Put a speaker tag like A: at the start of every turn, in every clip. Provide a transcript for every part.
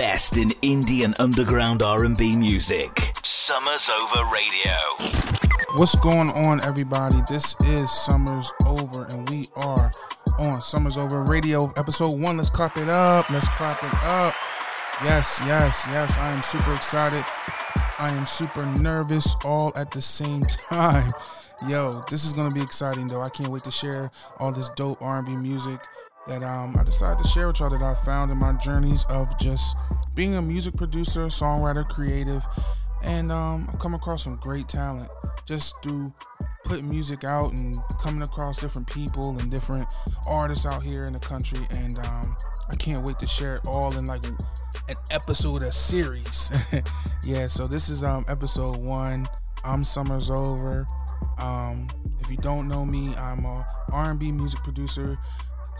A: best in Indian underground R&B music. Summer's Over Radio.
B: What's going on, everybody? This is Summer's Over, and we are on Summer's Over Radio, episode one. Let's clap it up. Let's clap it up. Yes, yes, yes. I am super excited. I am super nervous all at the same time. Yo, this is gonna be exciting though. I can't wait to share all this dope R&B music that um, I decided to share with y'all that I found in my journeys of just being a music producer, songwriter, creative, and um, I've come across some great talent just through putting music out and coming across different people and different artists out here in the country. And um, I can't wait to share it all in like an episode, a series. yeah, so this is um, episode one. I'm Summer's Over. Um, if you don't know me, I'm a R&B music producer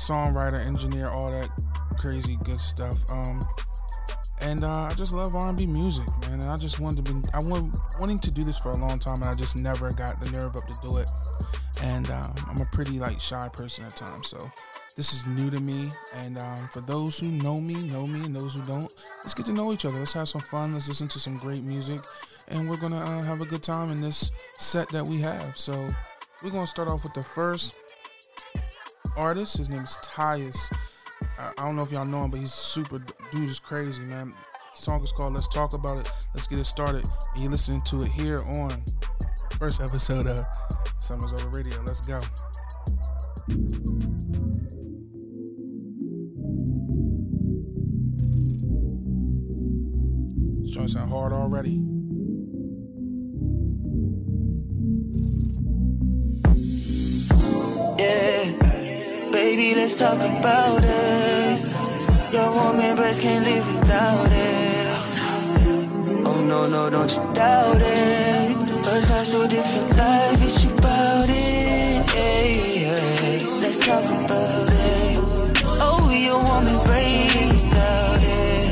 B: songwriter, engineer, all that crazy good stuff. Um, and uh, I just love R&B music, man. And I just wanted to be, I want wanting to do this for a long time, and I just never got the nerve up to do it. And um, I'm a pretty like shy person at times, so this is new to me. And um, for those who know me, know me, and those who don't, let's get to know each other. Let's have some fun. Let's listen to some great music, and we're gonna uh, have a good time in this set that we have. So we're gonna start off with the first artist. His name is Tyus. I, I don't know if y'all know him, but he's super dude is crazy, man. The song is called "Let's Talk About It." Let's get it started. And you're listening to it here on first episode of Summers Over Radio. Let's go. It's sound hard already.
C: Yeah, baby, let's talk about it. Your woman breast can't live without it. Oh no, no, don't you doubt it. First life so different life, it's about it. Yeah, yeah. Let's talk about it. Oh, your woman brains doubt it.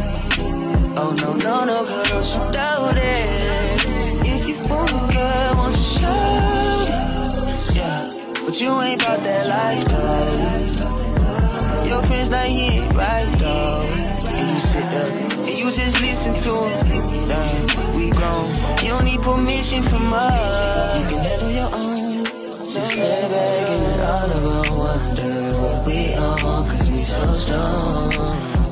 C: Oh no, no, no, girl, don't you doubt it. If you want me, girl, You ain't about that life, though. Your friends like he ain't right, though. And you sit there and you just listen to him. Damn, we grown. You don't need permission from us. You can handle your own. Just sit back and let all of us wonder what we on, cause we so strong.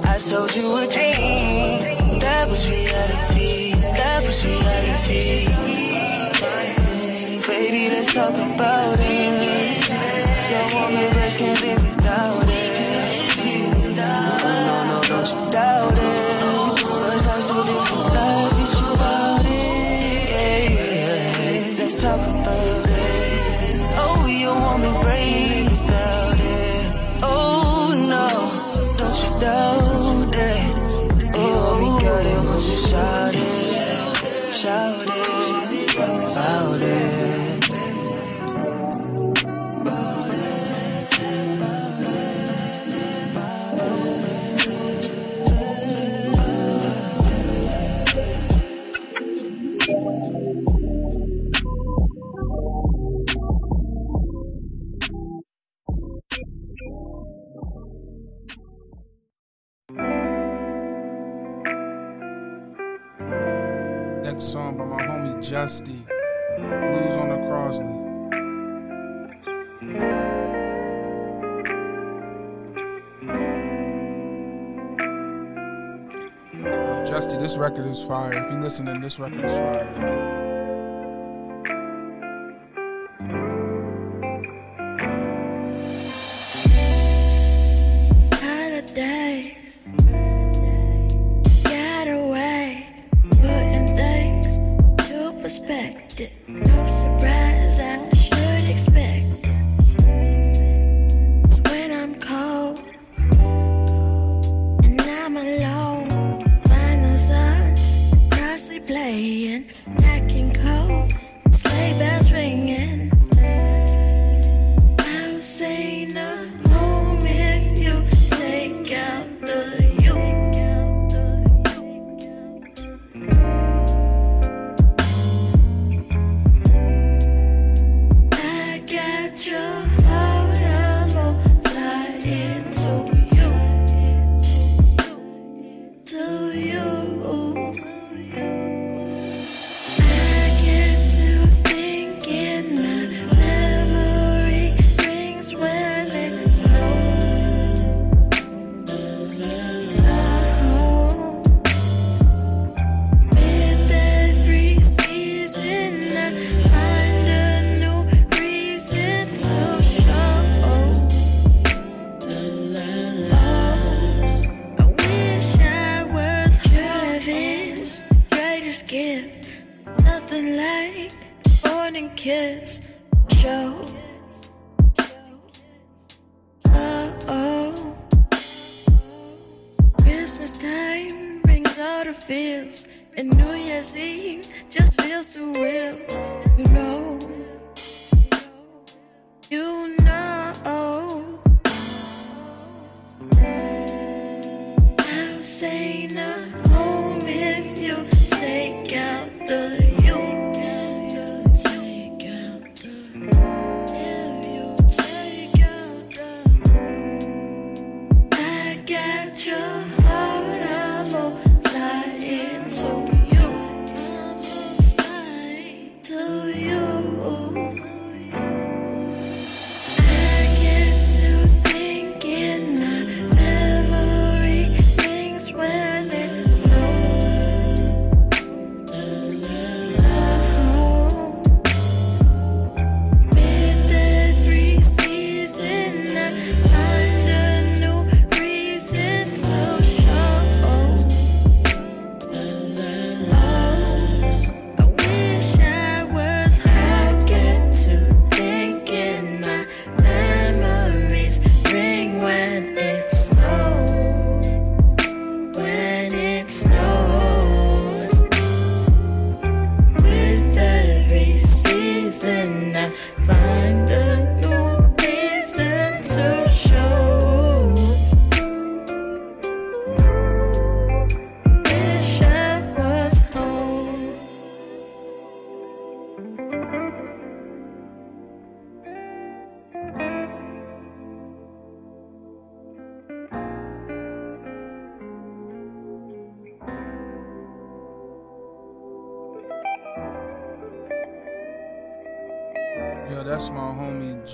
C: I told you a dream. That was reality. That was reality. Baby, let's talk about it. Your woman breast can't live without it. No, no, don't you doubt it. About it. Let's talk about it. Oh, it. Oh no, don't you doubt it. Oh, we got it once you shout it, shout
B: fire. If you listen, listening, this record is fire.
D: Just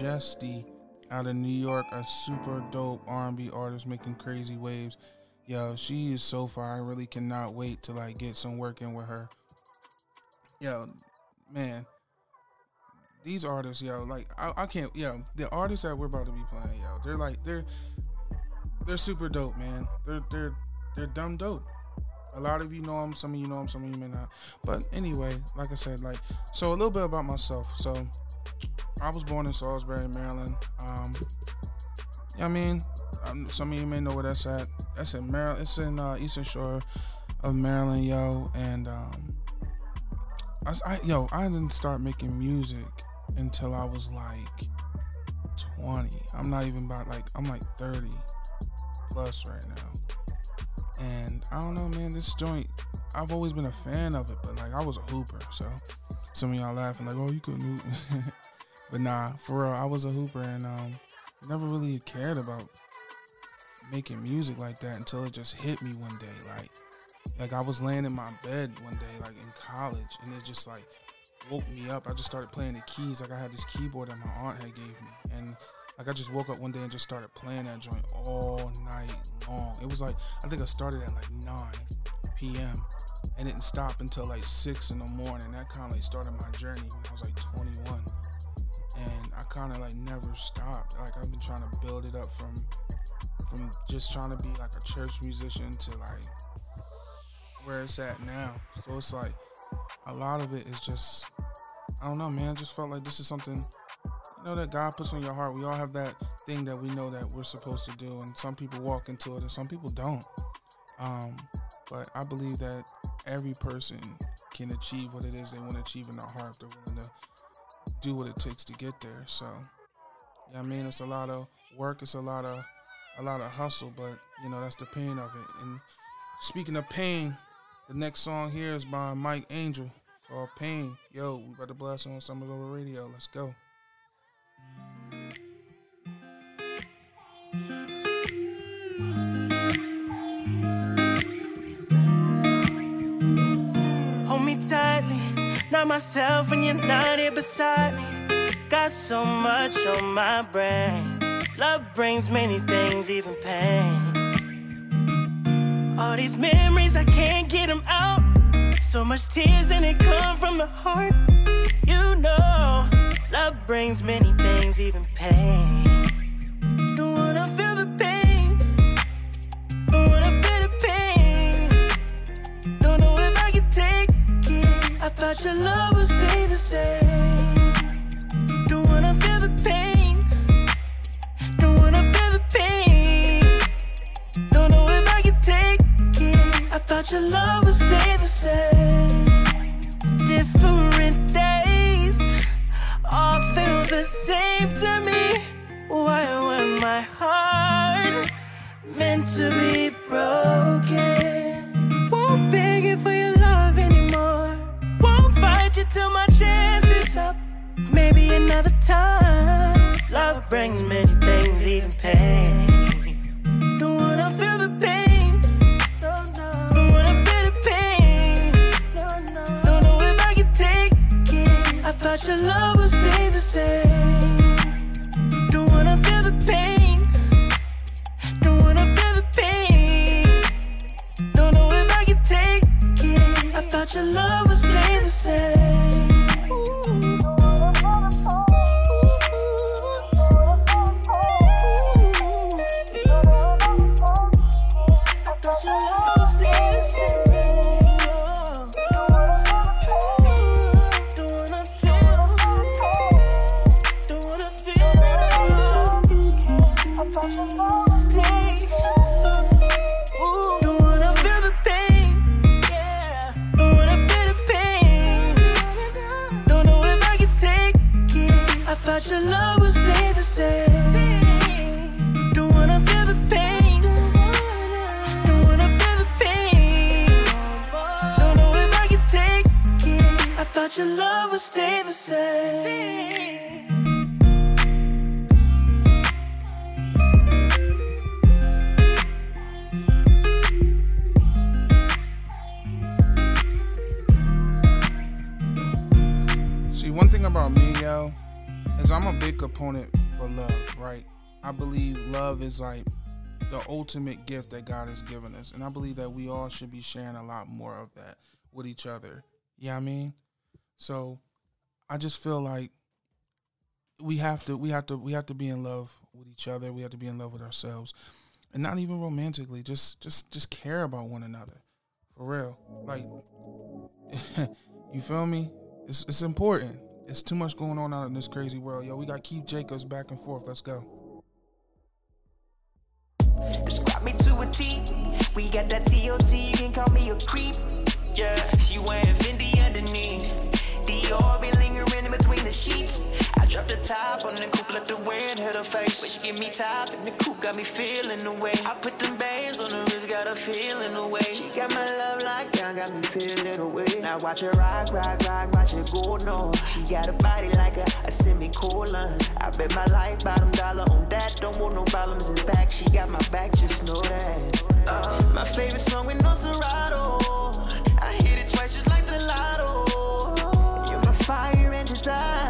B: Jesty out of New York, a super dope R&B artist making crazy waves. Yo, she is so far. I really cannot wait to like get some work in with her. Yo, man, these artists, yo, like I, I can't. Yo, the artists that we're about to be playing, yo, they're like they're they're super dope, man. They're they're they're dumb dope. A lot of you know them, some of you know them, some of you may not. But anyway, like I said, like so a little bit about myself. So I was born in Salisbury, Maryland. Um, I mean, um, some of you may know where that's at. That's in Maryland. It's in uh, Eastern Shore of Maryland, yo. And um, I, I, yo, I didn't start making music until I was like 20. I'm not even about like I'm like 30 plus right now. And I don't know, man. This joint, I've always been a fan of it, but like I was a hooper, so some of y'all laughing like, "Oh, you couldn't hoop," but nah, for real, I was a hooper and um, never really cared about making music like that until it just hit me one day. Like, like I was laying in my bed one day, like in college, and it just like woke me up. I just started playing the keys. Like I had this keyboard that my aunt had gave me, and like I just woke up one day and just started playing that joint all night long. It was like I think I started at like 9 p.m. and didn't stop until like six in the morning. That kind of like started my journey when I was like 21, and I kind of like never stopped. Like I've been trying to build it up from from just trying to be like a church musician to like where it's at now. So it's like a lot of it is just I don't know, man. I just felt like this is something you know that God puts on your heart. We all have that thing that we know that we're supposed to do, and some people walk into it, and some people don't. Um, but I believe that every person can achieve what it is they want to achieve in their heart. They're willing to do what it takes to get there. So, yeah, I mean, it's a lot of work. It's a lot of a lot of hustle, but you know that's the pain of it. And speaking of pain, the next song here is by Mike Angel called "Pain." Yo, we about to blast on Summers Over Radio. Let's go.
C: Not myself when you're not here beside me. Got so much on my brain. Love brings many things, even pain. All these memories, I can't get them out. So much tears and it come from the heart. You know, love brings many things, even pain. Thought your love would stay the same. Don't wanna feel the pain. Another time. Love brings many things, even pain. Don't wanna feel the pain. Don't wanna feel the pain. Don't know if I can take it. I thought your love would stay the same.
B: Ultimate gift that God has given us. And I believe that we all should be sharing a lot more of that with each other. You know I mean? So I just feel like we have to we have to we have to be in love with each other. We have to be in love with ourselves. And not even romantically, just just just care about one another. For real. Like you feel me? It's it's important. It's too much going on out in this crazy world. Yo, we got Keith Jacobs back and forth. Let's go.
E: Describe me to a T. We got that TLC, you can call me a creep. Yeah, she wearing Fendi underneath. Dior be lingering in between the sheets. I dropped the top on the coupe, let the wind hit her face. But she give me top, and the coupe got me feeling the way. I put them bands on wrist, got her feeling the way. She got my love like down, got me feeling the way. Now watch her rock, rock, rock, watch her go no. She got a body like a, a semicolon. I bet my life bottom dollar on that. Don't want no problems. In fact, she got my back, just know that. Uh, my favorite song with no Serato. I hit it twice just like the lotto. You're my fire and desire,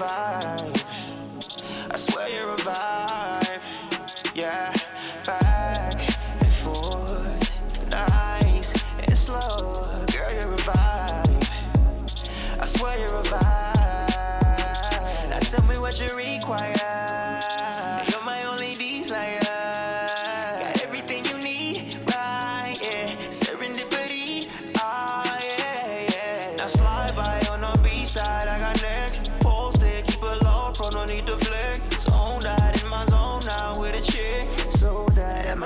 E: vibe. I swear you're a vibe. Yeah, back and forth, nice and slow. Girl, you're a vibe. I swear you're a vibe. Now tell me what you require.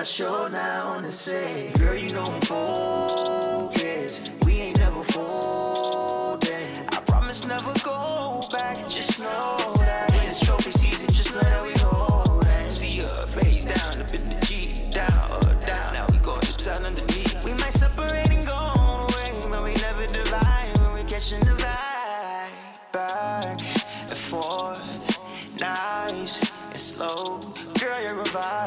E: Show now the set. Girl, you know I'm focused. We ain't never folding. I promise never go back. Just know that when it's trophy season, just know that we hold that. See her face down, up in the G, down, up, down. Now we go upside underneath. We might separate and go away, but we never divide when we catching the vibe. Back and forth, nice and slow. Girl, you're a vibe.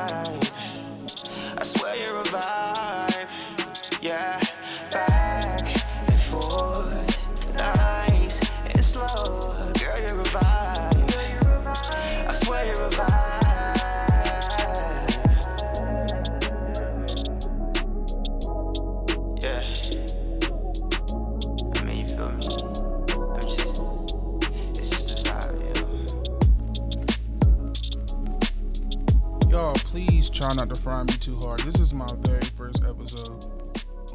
F: Fry me too hard. This is my very first episode.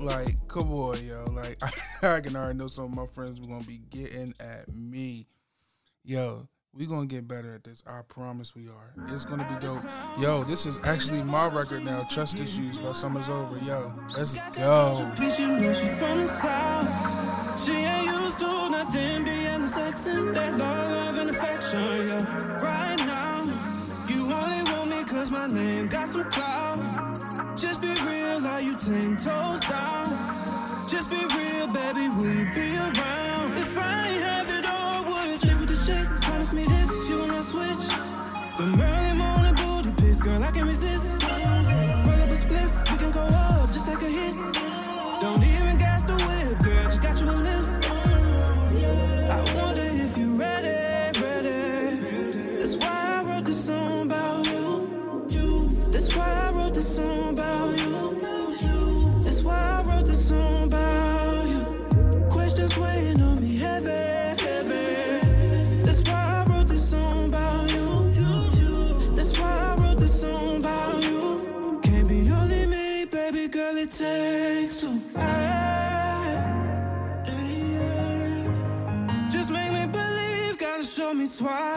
F: Like, come on, yo. Like, I can already know some of my friends were gonna be getting at me. Yo, we gonna get better at this. I promise we are. It's gonna be dope. Yo, this is actually my record now. Trust issues by Summer's Over. Yo, let's go. She ain't used to nothing the sex and that love and affection, yeah. Right now, you only want me cause my name got some clout. You ten toes down? Just be real, baby, will you be around? Twice.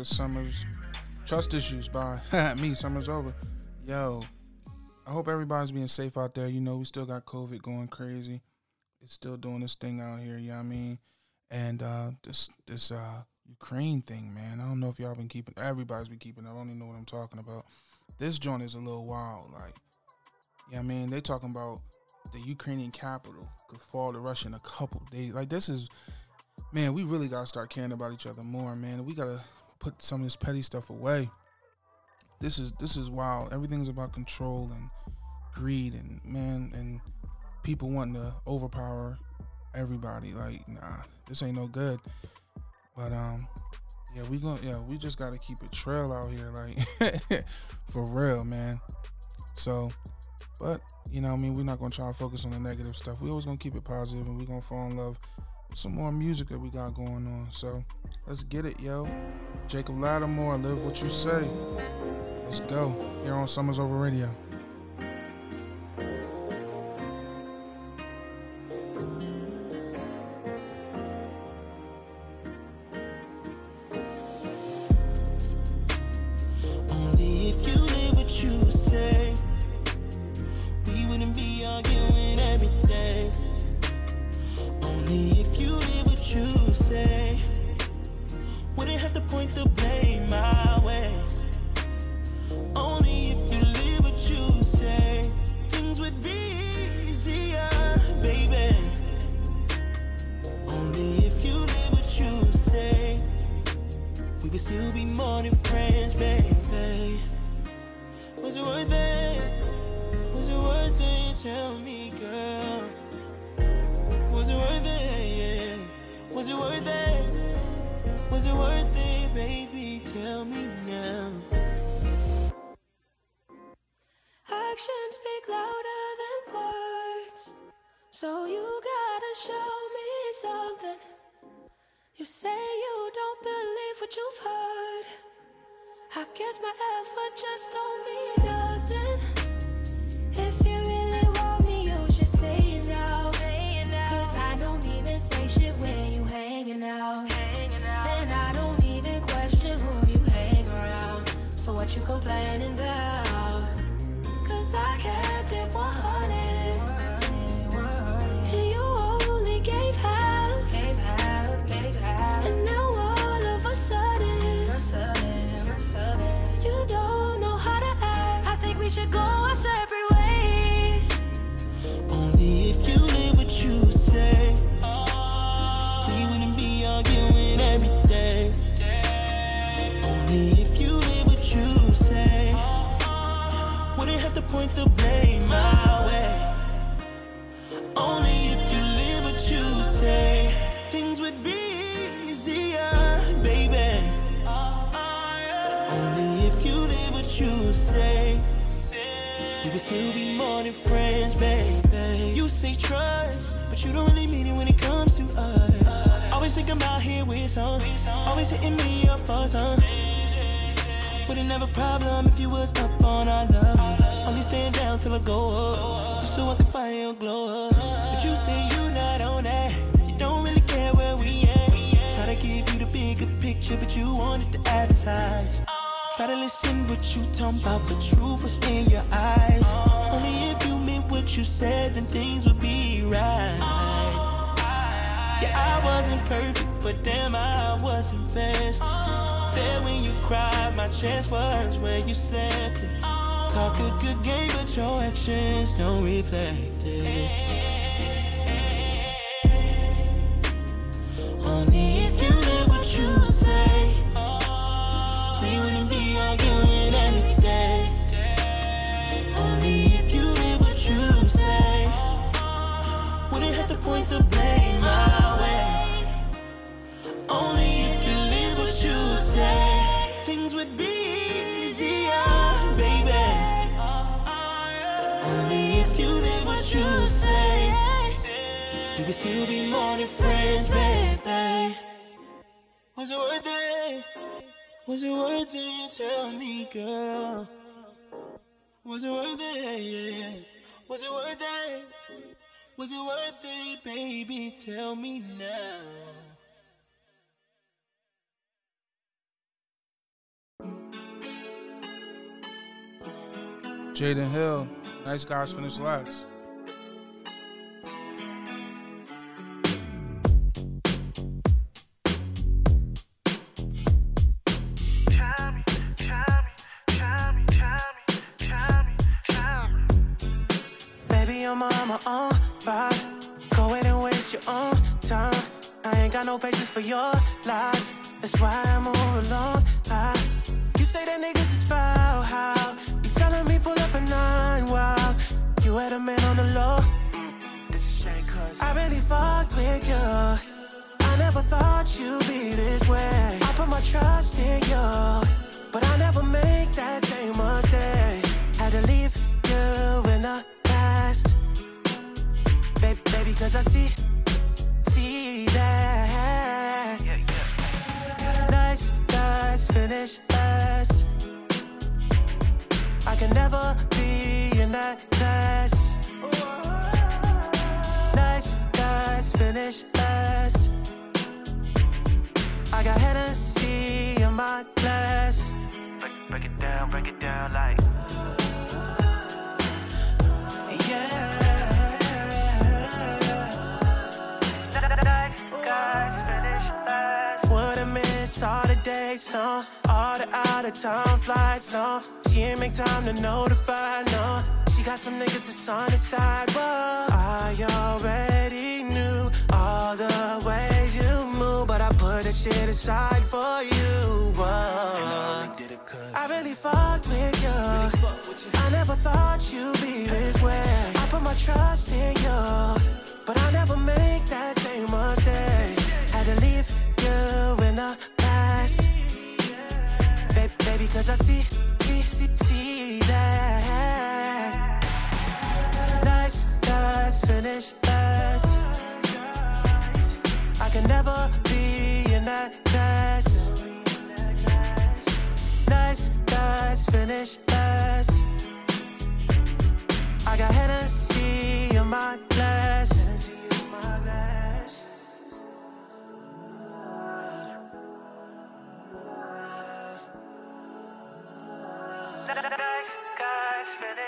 F: That's Summers. Trust Issues by me, Summers Over. Yo, I hope everybody's being safe out there. You know, we still got COVID going crazy. It's still doing this thing out here, you know what I mean? And uh, this this uh, Ukraine thing, man. I don't know if y'all been keeping, everybody's been keeping, I don't even know what I'm talking about. This joint is a little wild. Like, yeah, I mean, they talking about the Ukrainian capital could fall to Russia in a couple days. Like, this is man, we really gotta start caring about each other more, man. We gotta put some of this petty stuff away. This is this is wild. Everything's about control and greed and man and people wanting to overpower everybody. Like, nah, this ain't no good. But um, yeah, we gonna yeah, we just gotta keep it trail out here, like for real, man. So, but you know, I mean, we're not gonna try to focus on the negative stuff. We always gonna keep it positive, and we gonna fall in love some more music that we got going on. So, let's get it, yo. Jacob Latimore, live what you say. Let's go. Here on Summers Over Radio.
G: You
H: don't believe what you've heard. I guess my effort just don't mean nothing. If you really want me, you should say it now. Cause I don't even say shit when you hanging out. And I don't even question who you hang around. So what you complaining about? Cause I kept
I: point the blame my way. Only if you live what you say. Things would be easier, baby. Only if you live what you say. We would still be more than friends, baby. You say trust, but you don't really mean it when it comes to us. Always think I'm out here with some, always hitting me up for some. Wouldn't have a problem if you was up on our love. Only stand down till I go up, just so I can find your glow up. But you say you not on that, you don't really care where we at. Try to give you the bigger picture, but you wanted to advertise. Try to listen what you talking about, but truth was in your eyes. Only if you meant what you said, then things would be right. Yeah, I wasn't perfect, but damn, I was invested. There when you cried, my chest was where you slept. it. Talk a good game, but your actions don't reflect it.
B: Jaden Hill, nice guys finish last.
C: Can never be in that class. Nice guys finish last. I got Hennessy in my glass.
E: Break, break it down, break it down like. Yeah.
C: Nice guys finish last. Wouldn't miss all the dates, no. All the out of town flights, no. She ain't make time to notify, no. She got some niggas that's on the side, but I already knew all the ways you move, but I put that shit aside for you. Whoa. I really fucked with you. I never thought you'd be this way. I put my trust in you, but I never make that same mistake. Had to leave you in the past, baby, baby, cause I see, see, that. Nice guys finish last. I can never be in that class. Nice guys finish last. I got Hennessy in my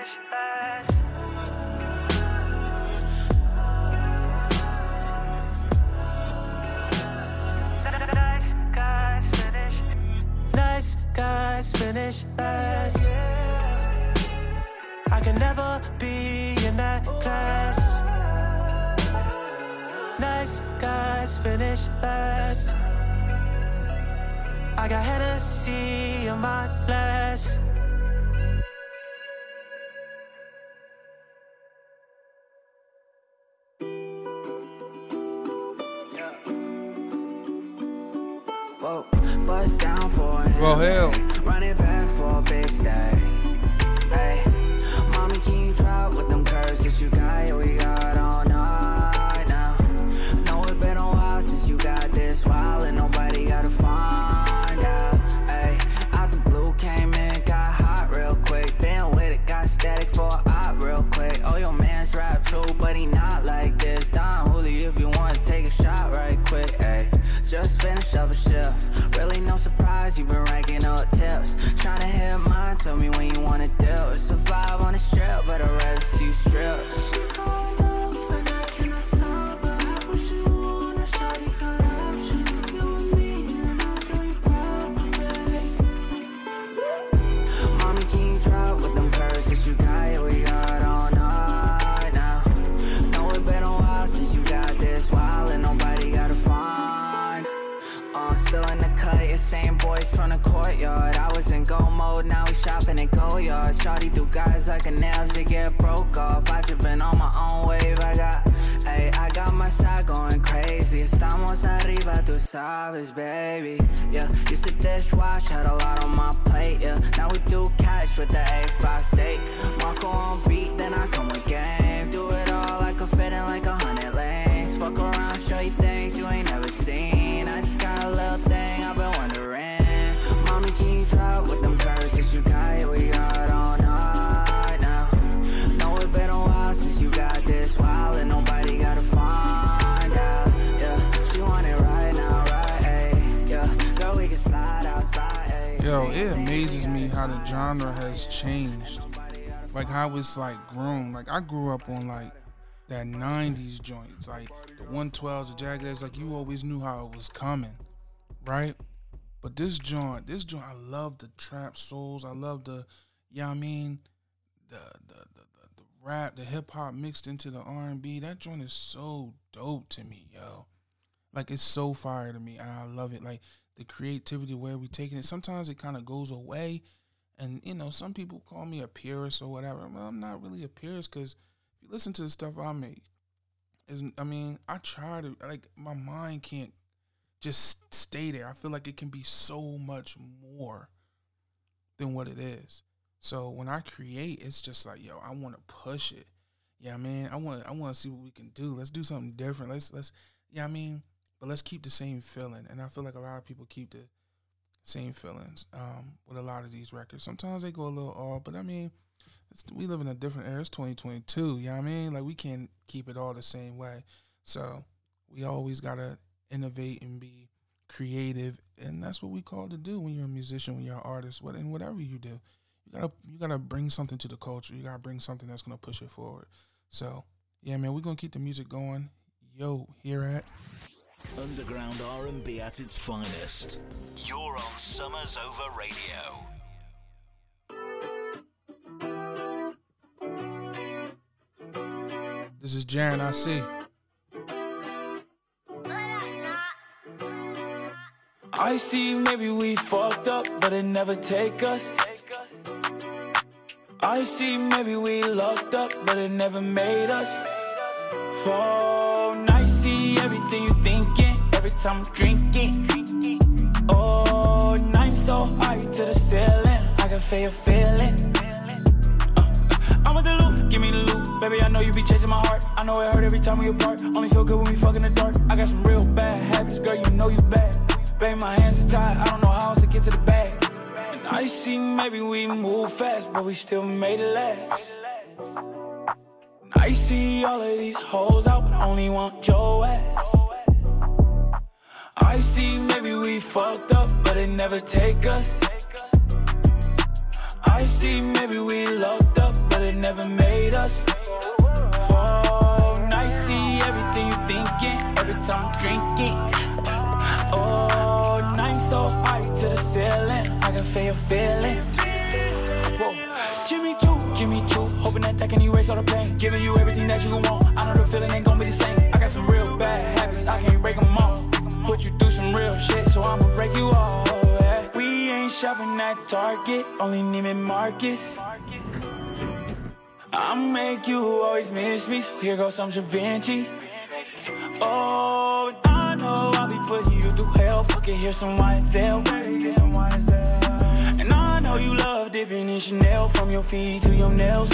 C: guys finish last. Nice guys finish. Nice guys finish last. I can never be in that class. Nice guys finish last. I got Hennessy in my glass.
J: Hand,
B: hell.
J: Run it back for a big stay. Guys like a nails, they get broke off. I just been on my own wave, I got, hey, I got my side going crazy. Estamos arriba, tú sabes, baby. Yeah, used to dishwash, had a lot on my plate, yeah. Now we do cash with the A5 steak. Marco on beat, then I come with game. Do it all like a fit in like a hundred lanes. Fuck around, show you things you ain't never seen. I just got a little thing I've been wondering. Mommy, can you drop with them curves that you got? We got all since you got this wild and nobody gotta find out. Yeah, she want it right now, right? Ayy, yeah, girl, we can slide outside. ayy.
B: Yo, it amazes me how the genre has changed. Like how it's like grown. Like I grew up on like that '90s joints, like the 112s, the Jaggers. Like you always knew how it was coming, right? But this joint, this joint, I love the trap souls. I love the, yeah, I mean, the the, the the the rap, the hip hop mixed into the R and B. That joint is so dope to me, yo. Like it's so fire to me, and I love it. Like the creativity where we taking it. Sometimes it kind of goes away, and you know, some people call me a purist or whatever. Well, I'm not really a purist because if you listen to the stuff I make, is I mean, I try to like my mind can't just stay there. I feel like it can be so much more than what it is. So when I create, it's just like, yo, I want to push it. Yeah, man, I want I want to see what we can do. Let's do something different. Let's let's yeah, I mean, but let's keep the same feeling. And I feel like a lot of people keep the same feelings um, with a lot of these records. Sometimes they go a little off, but I mean, we live in a different era. It's 2022. You know what I mean? Like we can't keep it all the same way. So we always gotta innovate and be creative, and that's what we call to do when you're a musician, when you're an artist, what and whatever you do. You gotta you gotta bring something to the culture. You gotta bring something that's gonna push it forward. So yeah, man, we're gonna keep the music going. Yo, here at
A: Underground R&B at its finest. You're on Summers Ovver Radio.
B: this is Jaren. I see.
K: I see maybe we fucked up, but it never take us. I see maybe we locked up, but it never made us. Oh, I see everything you thinking every time I'm drinking. Oh, I'm so high to the ceiling, I can feel your feeling. Uh, I want the loot, give me the loot, baby. I know you be chasing my heart. I know it hurt every time we apart. Only feel good when we fuck in the dark. I got some real bad habits, girl. You know you bad. Baby, my hands are tied, I don't know how else to get to the bag. I see maybe we move fast, but we still made it last. I see all of these hoes out, but only want your ass. I see maybe we fucked up, but it never take us. I see maybe we locked up, but it never made us. Oh, I see everything you thinking every time I'm drinking. Oh, I'm so high to the ceiling, Can feel your feeling. Whoa. Jimmy Choo, Jimmy Choo, hoping that that can erase all the pain. Giving you everything that you want. I know the feeling ain't gonna be the same. I got some real bad habits, I can't break them off. Put you through some real shit, so I'ma break you off. We ain't shopping at Target, only Neiman Marcus. I make you always miss me, so here goes some Vinci. Oh, I know I'll be putting you through hell. Fuck it, here's some YSL. Know you love dipping in Chanel from your feet to your nails.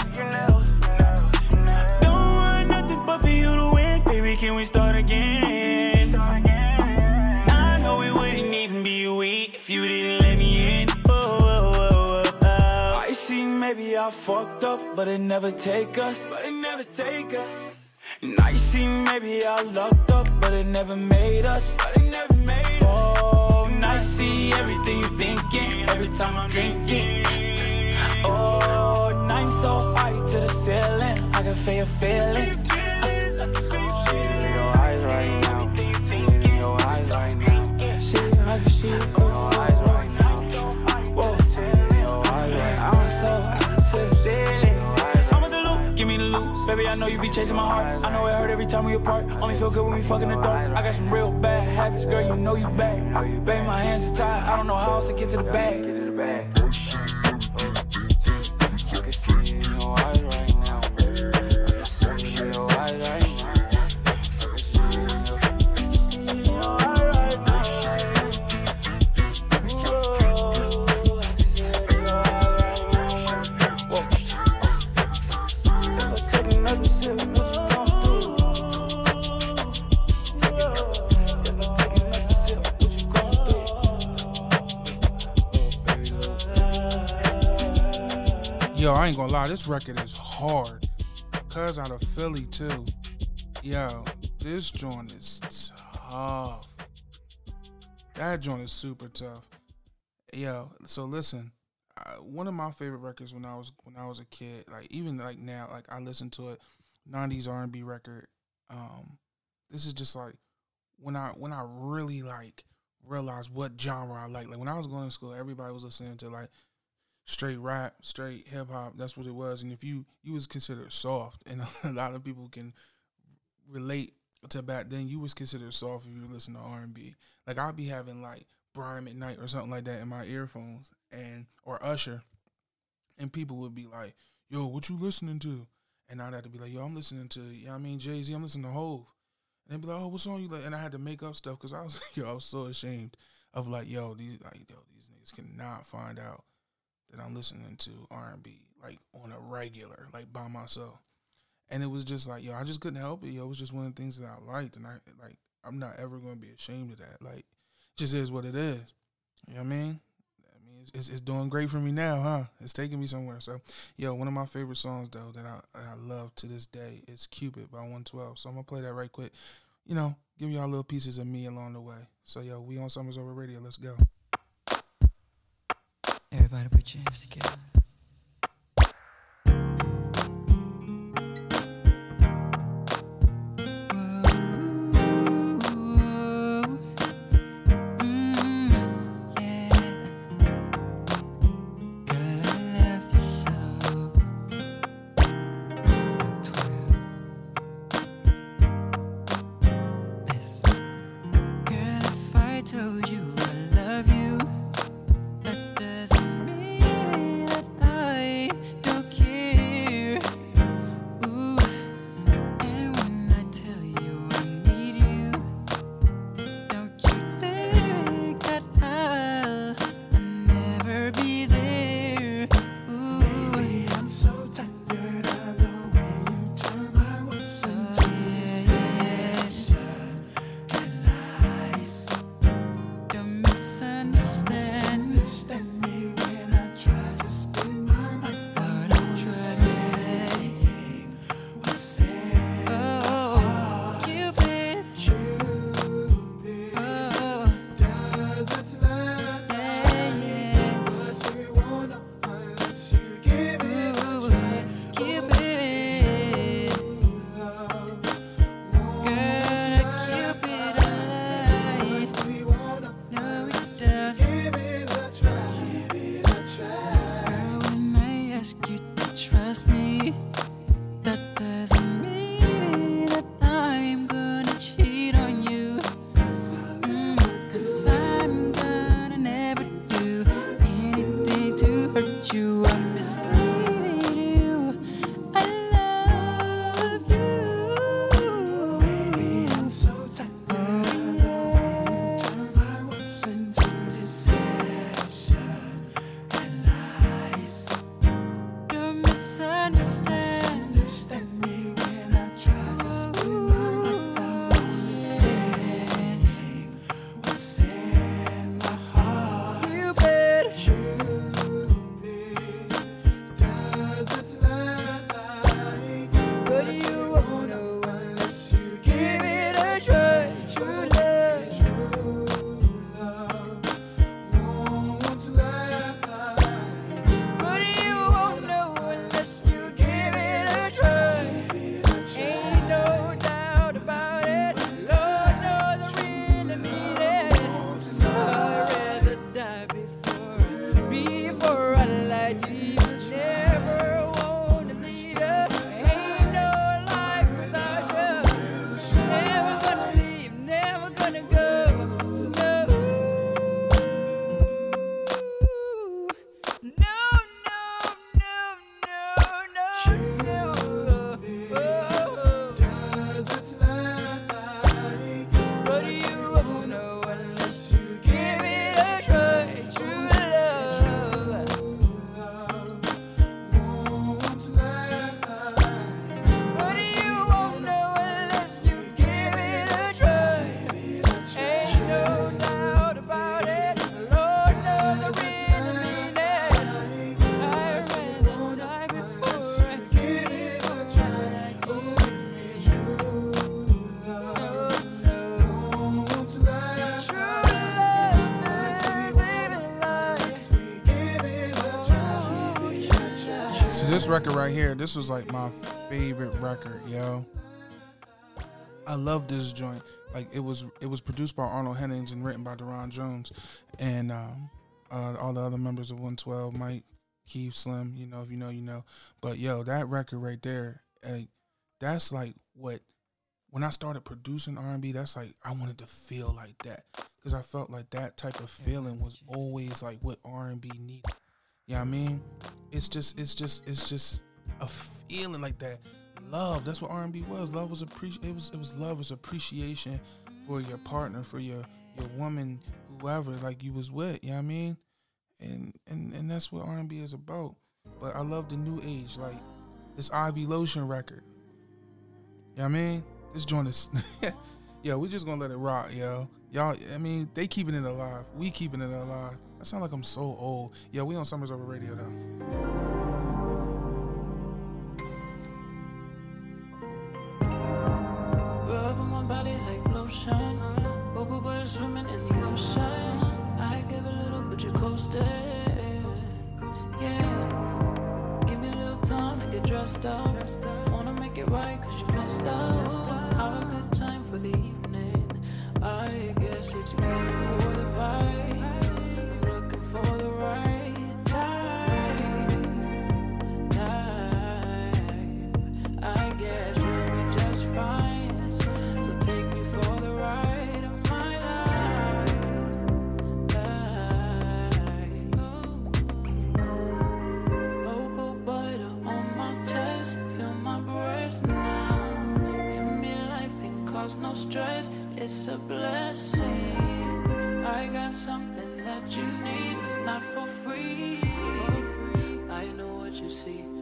K: Don't want nothing but for you to win, baby. Can we start again? I know it wouldn't even be weak if you didn't let me in. Oh, oh, oh, oh. I see maybe I fucked up, but it never take us. But it never take us. And I see maybe I locked up, but it never made us. But it never see everything you thinking every time I'm drinking. Oh, and so high to the ceiling, I can feel your you be chasing my heart. I know it hurt every time we apart. Only feel good when we fuck in the dark. I got some real bad habits, girl. You know you bad. Baby, my hands is tied. I don't know how else to get to the bag.
B: This record is hard. Cuz out of Philly too. Yo, this joint is tough. That joint is super tough. Yo, so listen, one of my favorite records when I was when I was a kid, like even like now, like I listen to it, '90s R&B record. Um, this is just like when I when I really like realized what genre I like. Like when I was going to school, everybody was listening to like straight rap, straight hip hop. That's what it was. And if you you was considered soft, and a lot of people can relate to back then, you was considered soft if you listen to R and B. Like I'd be having like Brian McKnight or something like that in my earphones, and or Usher, and people would be like, "Yo, what you listening to?" And I'd have to be like, "Yo, I'm listening to, you know I mean, Jay Z. I'm listening to Hove." And they'd be like, "Oh, what song you like?" And I had to make up stuff because I was, like, yo, I was so ashamed of like, yo, these like, yo, these niggas cannot find out that I'm listening to R and B like on a regular, like by myself. And it was just like, yo, I just couldn't help it. Yo, it was just one of the things that I liked, and I like, I'm not ever going to be ashamed of that. Like, just is what it is. You know what I mean? I mean, it's, it's, it's doing great for me now, huh? It's taking me somewhere. So, yo, one of my favorite songs though that I I love to this day is "Cupid" by 112. So I'm gonna play that right quick. You know, give y'all little pieces of me along the way. So, yo, we on Summers Ovver Radio. Let's go.
L: Everybody put your hands together.
B: Record right here, this was like my favorite record, yo. I love this joint. Like it was, it was produced by Arnold Hennings and written by Daron Jones, and um, uh, all the other members of 112, Mike, Keith, Slim. You know, if you know, you know. But yo, that record right there, like, that's like what when I started producing R&B, that's like I wanted to feel like that because I felt like that type of feeling was always like what R&B needed. You know what I mean? It's just, it's just, it's just a feeling like that. Love. That's what R&B was. Love was appreci- It was, it was love. It was appreciation for your partner, for your your woman, whoever like you was with. You know what I mean? And and and that's what R&B is about. But I love the new age, like this Ivy Lotion record. You know what I mean? This joint is, yeah, we just gonna let it rock, yo. Y'all, I mean, they keeping it alive. We keeping it alive. I sound like I'm so old. Yeah, we on Summers Ovver Radio.
M: Rub on my body like It's a blessing. I got something that you need. It's not for free. I know what you see.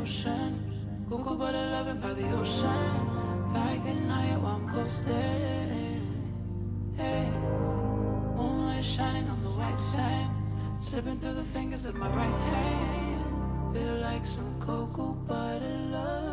M: Body like lotion. Cocoa butter loving by the ocean. Tiger night while I'm coasting. Hey. Moonlight shining on the white sand, slipping through the fingers of my right hand. Feel like some cocoa butter loving.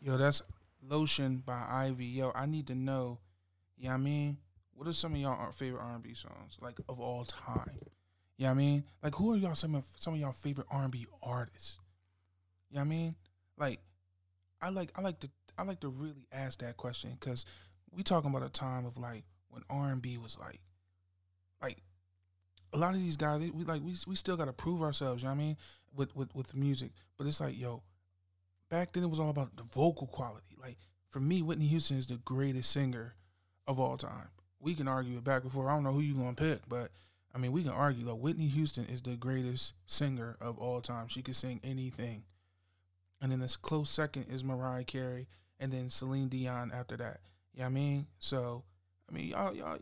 B: Yo, that's Lotion by Ivy. Yo, I need to know, you know I mean? What are some of y'all favorite R&B songs, like, of all time? You know I mean? Like, who are y'all, some of, some of y'all favorite R&B artists? You know I mean? Like, I like, I like to, I like to really ask that question because we talking about a time of, like, when R&B was, like, like, a lot of these guys, we like we we still got to prove ourselves. You know what I mean? With with with music, but it's like yo, back then it was all about the vocal quality. Like for me, Whitney Houston is the greatest singer of all time. We can argue it back and forth. I don't know who you gonna pick, but I mean we can argue that Whitney Houston is the greatest singer of all time. She can sing anything. And then this close second is Mariah Carey, and then Celine Dion after that. You know what I mean? So, I mean, y'all, y'all,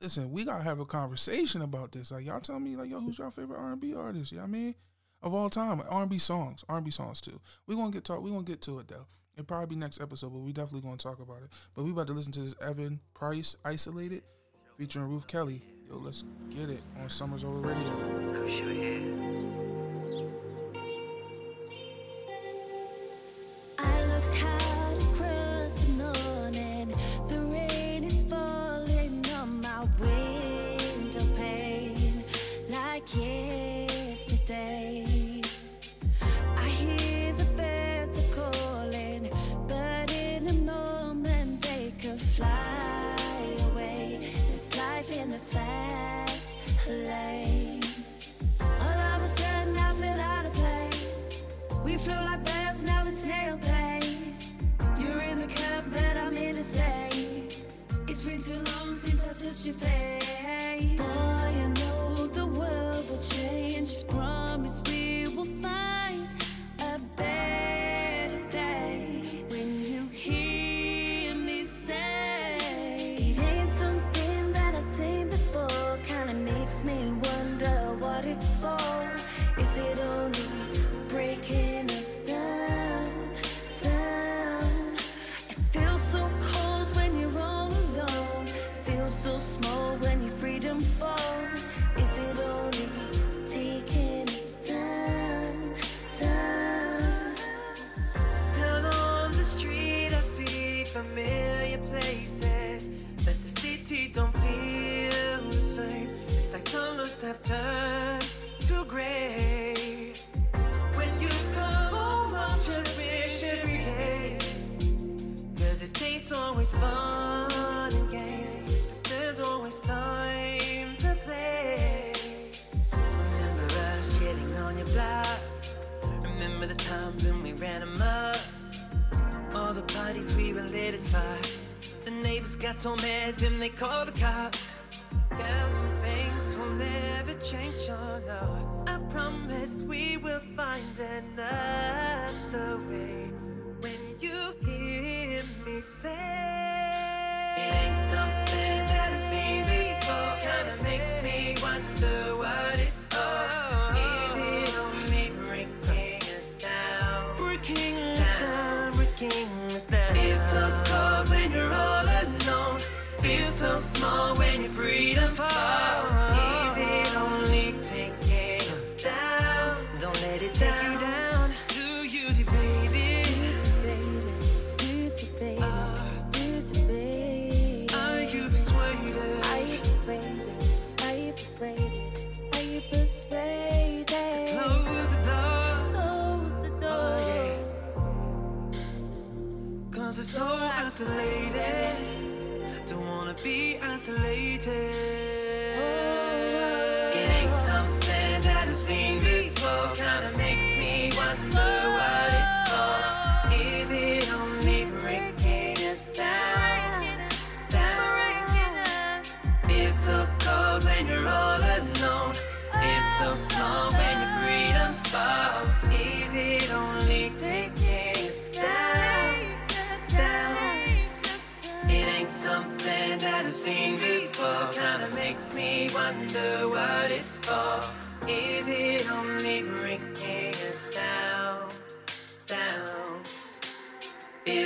B: listen, we gotta have a conversation about this. Like, y'all tell me, like, yo, who's your favorite R and B artist? You know I mean? Of all time, R and B songs, R and B songs too. We gonna get talk. We gonna get to it though. It probably be next episode, but we definitely gonna talk about it. But we about to listen to this Evan Price "Isolated" featuring Ruth Kelly. Yo, let's get it on Summers Ovver Radio.
H: Since I
E: Cause it ain't always fun and games, but there's always time to play. Remember us chilling on your block. Remember the times when we ran amok. All the parties we were lit as fire. The neighbors got so mad, then they called the cops. Girl, some things will never change, oh no. I promise we will find another way. Say, it ain't something that I've seen before. Kinda makes me wonder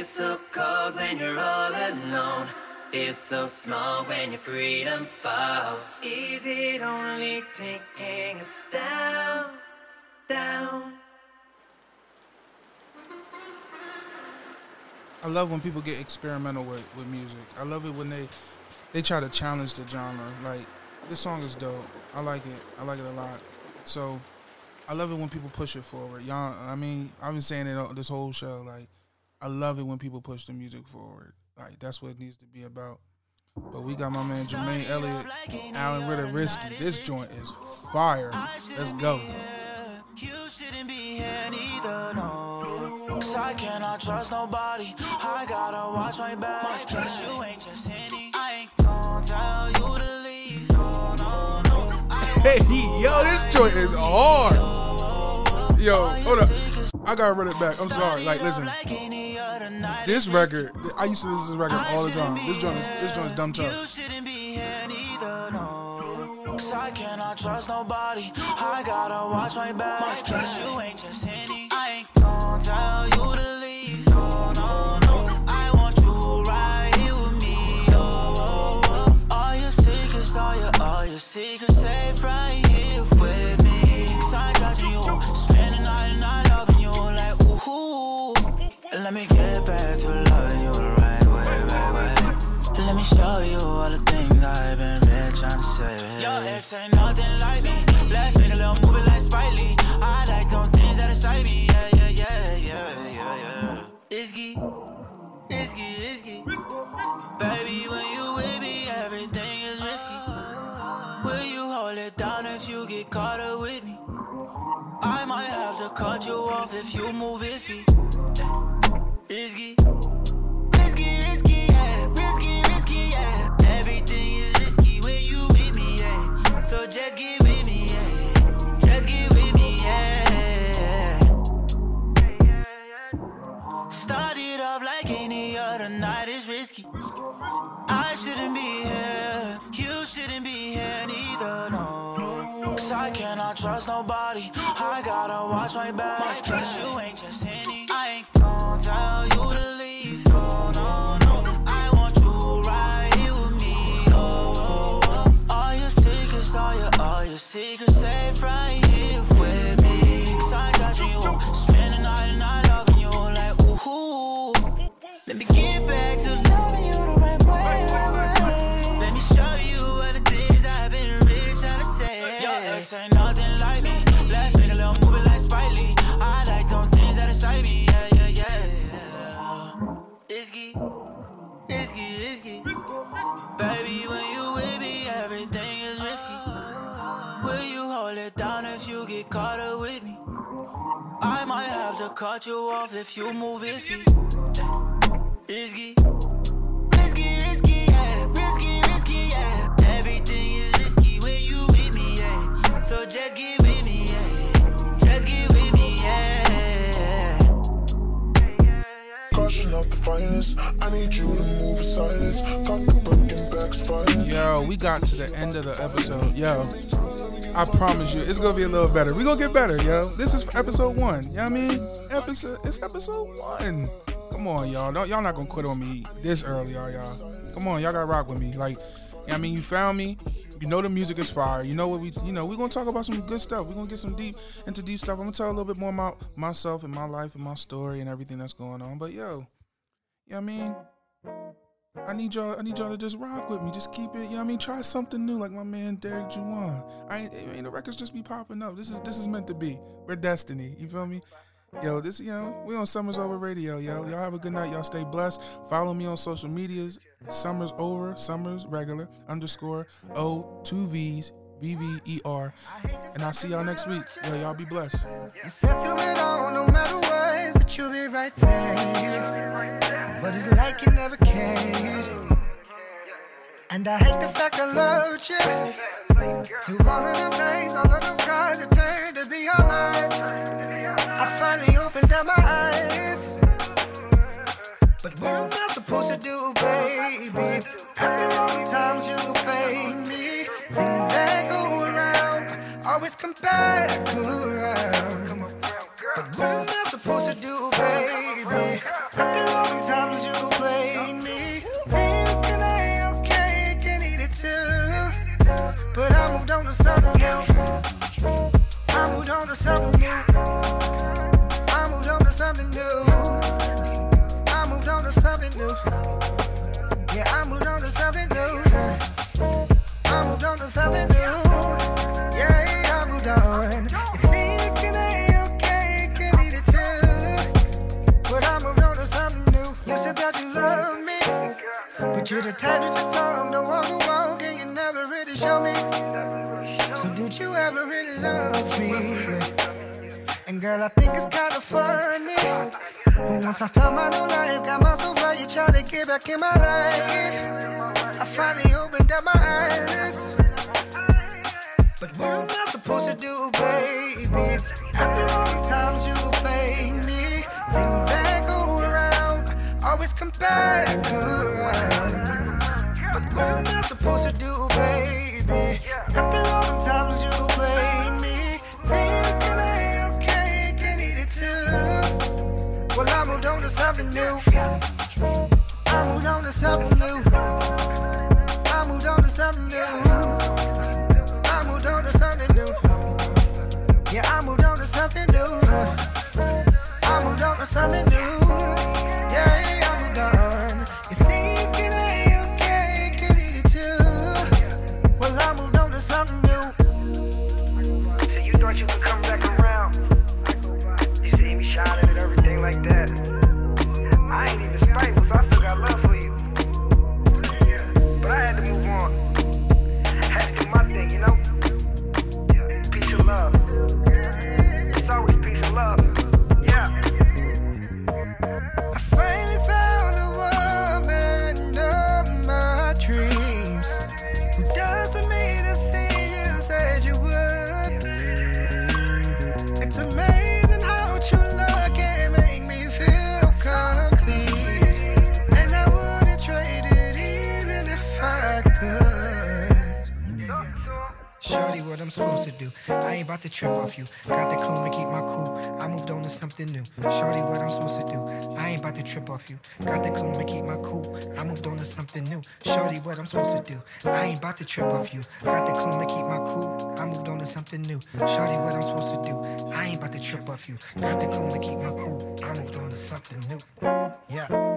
E: Feels so cold when you're all alone. Feels so small when your freedom falls. Is it only taking us down? Down.
B: I love when people get experimental with, with music. I love it when they they try to challenge the genre. Like this song is dope. I like it. I like it a lot. So I love it when people push it forward. Y'all, I mean, I've been saying it this whole show. Like I love it when people push the music forward. Like that's what it needs to be about. But we got my man Jermaine Elliott, Alan Ritter, Risky. This joint is fire. Let's go.
C: You shouldn't be here neither, no. Cause I cannot trust nobody. I gotta watch my back. Cause you ain't just any. I ain't gon' tell you to leave. No, no, no.
B: Hey, yo, this joint is hard. Yo, hold up. I gotta run it back. I'm sorry. Like, listen, this record, I used to listen to this record all the time. This joint is this joint is dumb tough.
C: I cannot trust nobody. I gotta watch my back. Cause you ain't just any. I ain't gon' tell you to leave. No, no, no. I want you right here with me. Oh, oh, oh. All your secrets, all your, all your secrets safe right here with me. Cause I judging you. Night and loving you like, ooh. Let me get back to loving you the right way, right way. Let me show you all the things I've been really trying to say. Your ex ain't nothing like me. Let's make a little movie like Spike Lee. I like them things that excite me. Yeah, yeah, yeah, yeah, yeah, yeah. Isky, isky, isky. Baby, when you with me, everything is risky. Will you hold it down if you get caught up with me? I might have to cut you off if you move iffy. Risky. Risky, risky, yeah. Risky, risky, yeah. Everything is risky when you with me, yeah. So just get with me, yeah. Just get with me, yeah. Started off like any other night is risky. I shouldn't be here. You shouldn't be here neither, no. I cannot trust nobody. I gotta watch my back. Cause you ain't just any. All your, all your secrets safe right here with me. Cause I judging you. Spend the night loving you like, ooh. Let me get back to to cut you off if you move iffy. Risky. Risky, risky, yeah. Risky, risky, yeah. Everything is risky when you with me, yeah. So just get with me, yeah. Just get with me, yeah.
N: Crushing out the finest. I need you to move in silence. Backs fighting.
B: Yo, we got to the end of the episode. Yo, I promise you, it's gonna be a little better. We gonna get better, yo. This is episode one. You know what I mean? Episode, it's episode one. Come on, y'all. Don't y'all not gonna quit on me this early, are y'all? Come on, y'all gotta rock with me. Like, I mean, you found me. You know the music is fire. You know what we, you know, we're gonna talk about some good stuff. We're gonna get some deep into deep stuff. I'm gonna tell a little bit more about myself and my life and my story and everything that's going on. But yo, you know what I mean? I need y'all. I need y'all to just rock with me. Just keep it. You know I mean? Try something new, like my man Derek Juwan. I ain't, I mean, the records just be popping up. This is this is meant to be. We're destiny. You feel me? Yo, this you know we on Summers Ovver Radio. Yo, y'all have a good night. Y'all stay blessed. Follow me on social medias. Summers Ovver. Summers regular underscore O two V's V V E R. And I'll see y'all next week. Yo, y'all be blessed.
O: All. But it's like you never cared. And I hate the fact I loved you. Through all of them days, all of them cries, it turned to be all life. I finally opened up my eyes. But what am I supposed to do, baby? At the times you play me. Things that go around always come back around. But what am I supposed to do, baby? At the times you play me. Okay, can eat it too. But I moved on to something new. I moved on to something new. I moved on to something new. I moved on to something new. Yeah, I moved on to something new. I moved on to something new. You're the type to just talk, no one to walk, and you never really show me. So did you ever really love me? And girl, I think it's kinda funny. But once I found my new life, got myself right, you try to get back in my life. I finally opened up my eyes. But what am I supposed to do, baby? After all the times you play me, things that go around always come back around. What am I supposed to do, baby? After all the times you played me, thinking I okay, can eat it too. Well, I moved on to something new.
P: I moved on to something new. I moved on to something new. I moved on to something new. Yeah,
O: I moved on to something new. I moved on to something new. About to trip off you. Got the clue to keep my cool. I moved on to something new. Shorty, what I'm supposed to do? I ain't about to trip off you. Got the clue to keep my cool. I moved on to something new. Shorty, what I'm supposed to do? I ain't about to trip off you. Got the clue to keep my cool. I moved on to something new. Shorty, what I'm supposed to do? I ain't about to trip off you. Got the clue to keep my cool. I moved on to something new. Yeah.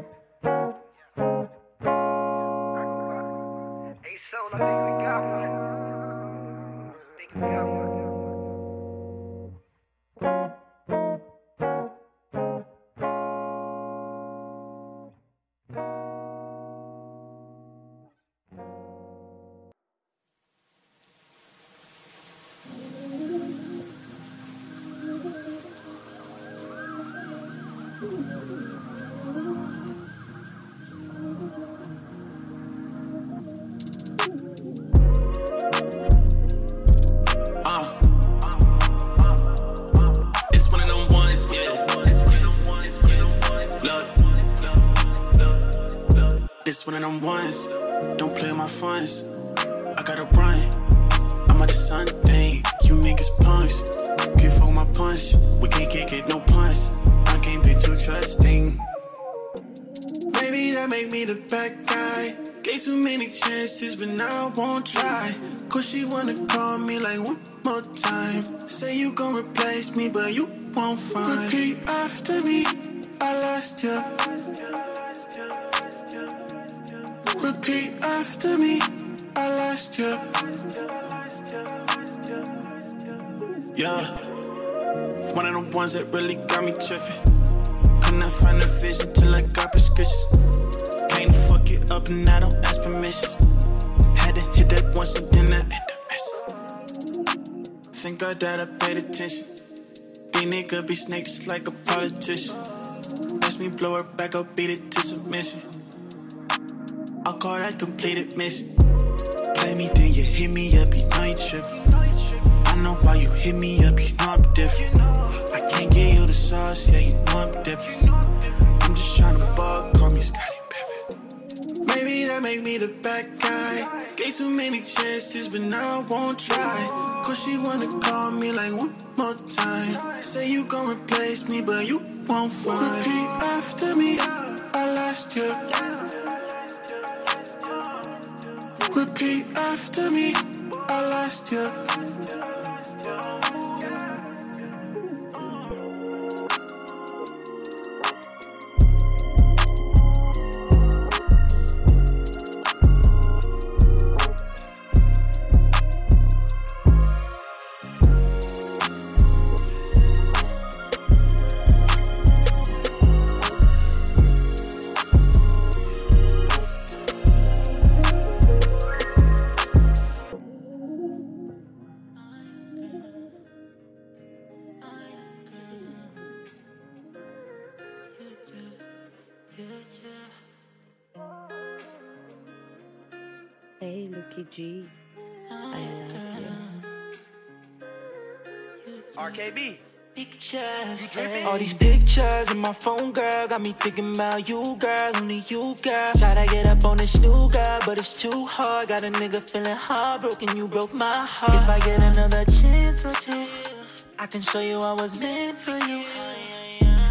F: Bad guy. Gave too many chances, but now I won't try. Cause she wanna call me like one more time. Say you gon' replace me, but you won't find. Repeat after me, I lost ya. Repeat after me, I lost ya. Yeah. One of the ones that really got me tripping. Could not find a vision till I got prescription. Can't fuck it up and I don't ask permission. Had to hit that once and then I end up missing. Thank God that I paid attention. These niggas be snakes like a politician. Ask me blow her back, I'll beat it to submission. I'll call that completed mission. Play me, then you hit me up, you know you. I know why you hit me up, you know I'm different. I can't give you the sauce, yeah, you know I'm different. I'm just tryna ball, call me Scotty that make me the bad guy. Gave too many chances, but now I won't try. Cause she wanna call me like one more time. Say you gon' replace me, but you won't find. Repeat after me, I lost you. Repeat after me, I lost you.
Q: G. I love you.
R: RKB.
K: Pictures. All these pictures in my phone, girl, got me thinking about you, girl, only you, girl. Try to get up on this new girl, but it's too hard. Got a nigga feeling heartbroken, you broke my heart. If I get another chance or two, I can show you I was meant for you.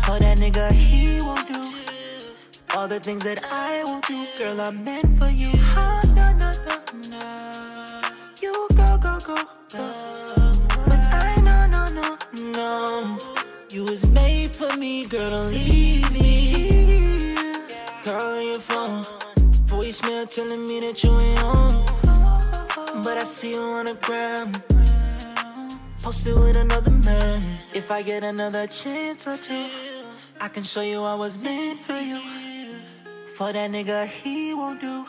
K: For that
I: nigga, he won't do all the things that I won't do. Girl, I'm meant for you. You go, go, go, go. But I know, no, no, no. You was made for me, girl, don't leave me. Call your phone. Voicemail telling me that you ain't home. But I see you on the gram. Posted with another man. If I get another chance or two, I can show you I was meant for you. For that nigga, he won't do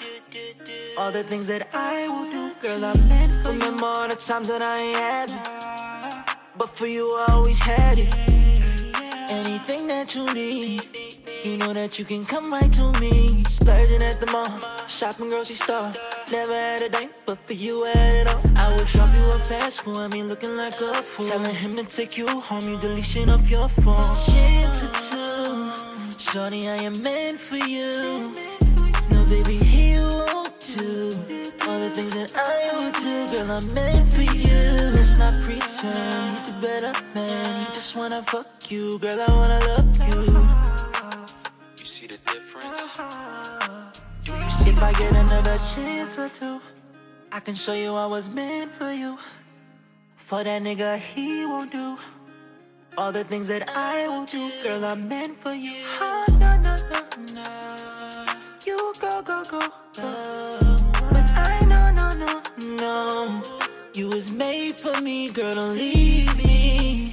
I: all the things that I will do. Girl, I'm meant. Remember all the times that I ain't. But for you, I always had it. Anything that you need, you know that you can come right to me. Splurging at the mall, shopping grocery store. Never had a date, but for you, I had it all. I would drop you a fast food, I mean, looking like a fool. Telling him to take you home, you deletion off your phone. Chance or two, shorty, I am meant for you. No, baby, he all the things that I would do. Girl, I'm meant for you. Let's not pretend he's a better man. He just wanna fuck you, girl. I wanna love you.
R: You see the difference?
I: If I get another chance or two, I can show you I was meant for you. For that nigga, he won't do all the things that I will do. Girl, I'm meant for you. Oh, no, no, no, no. You go, go, go. But I know, no, no, no. You was made for me, girl, don't leave me.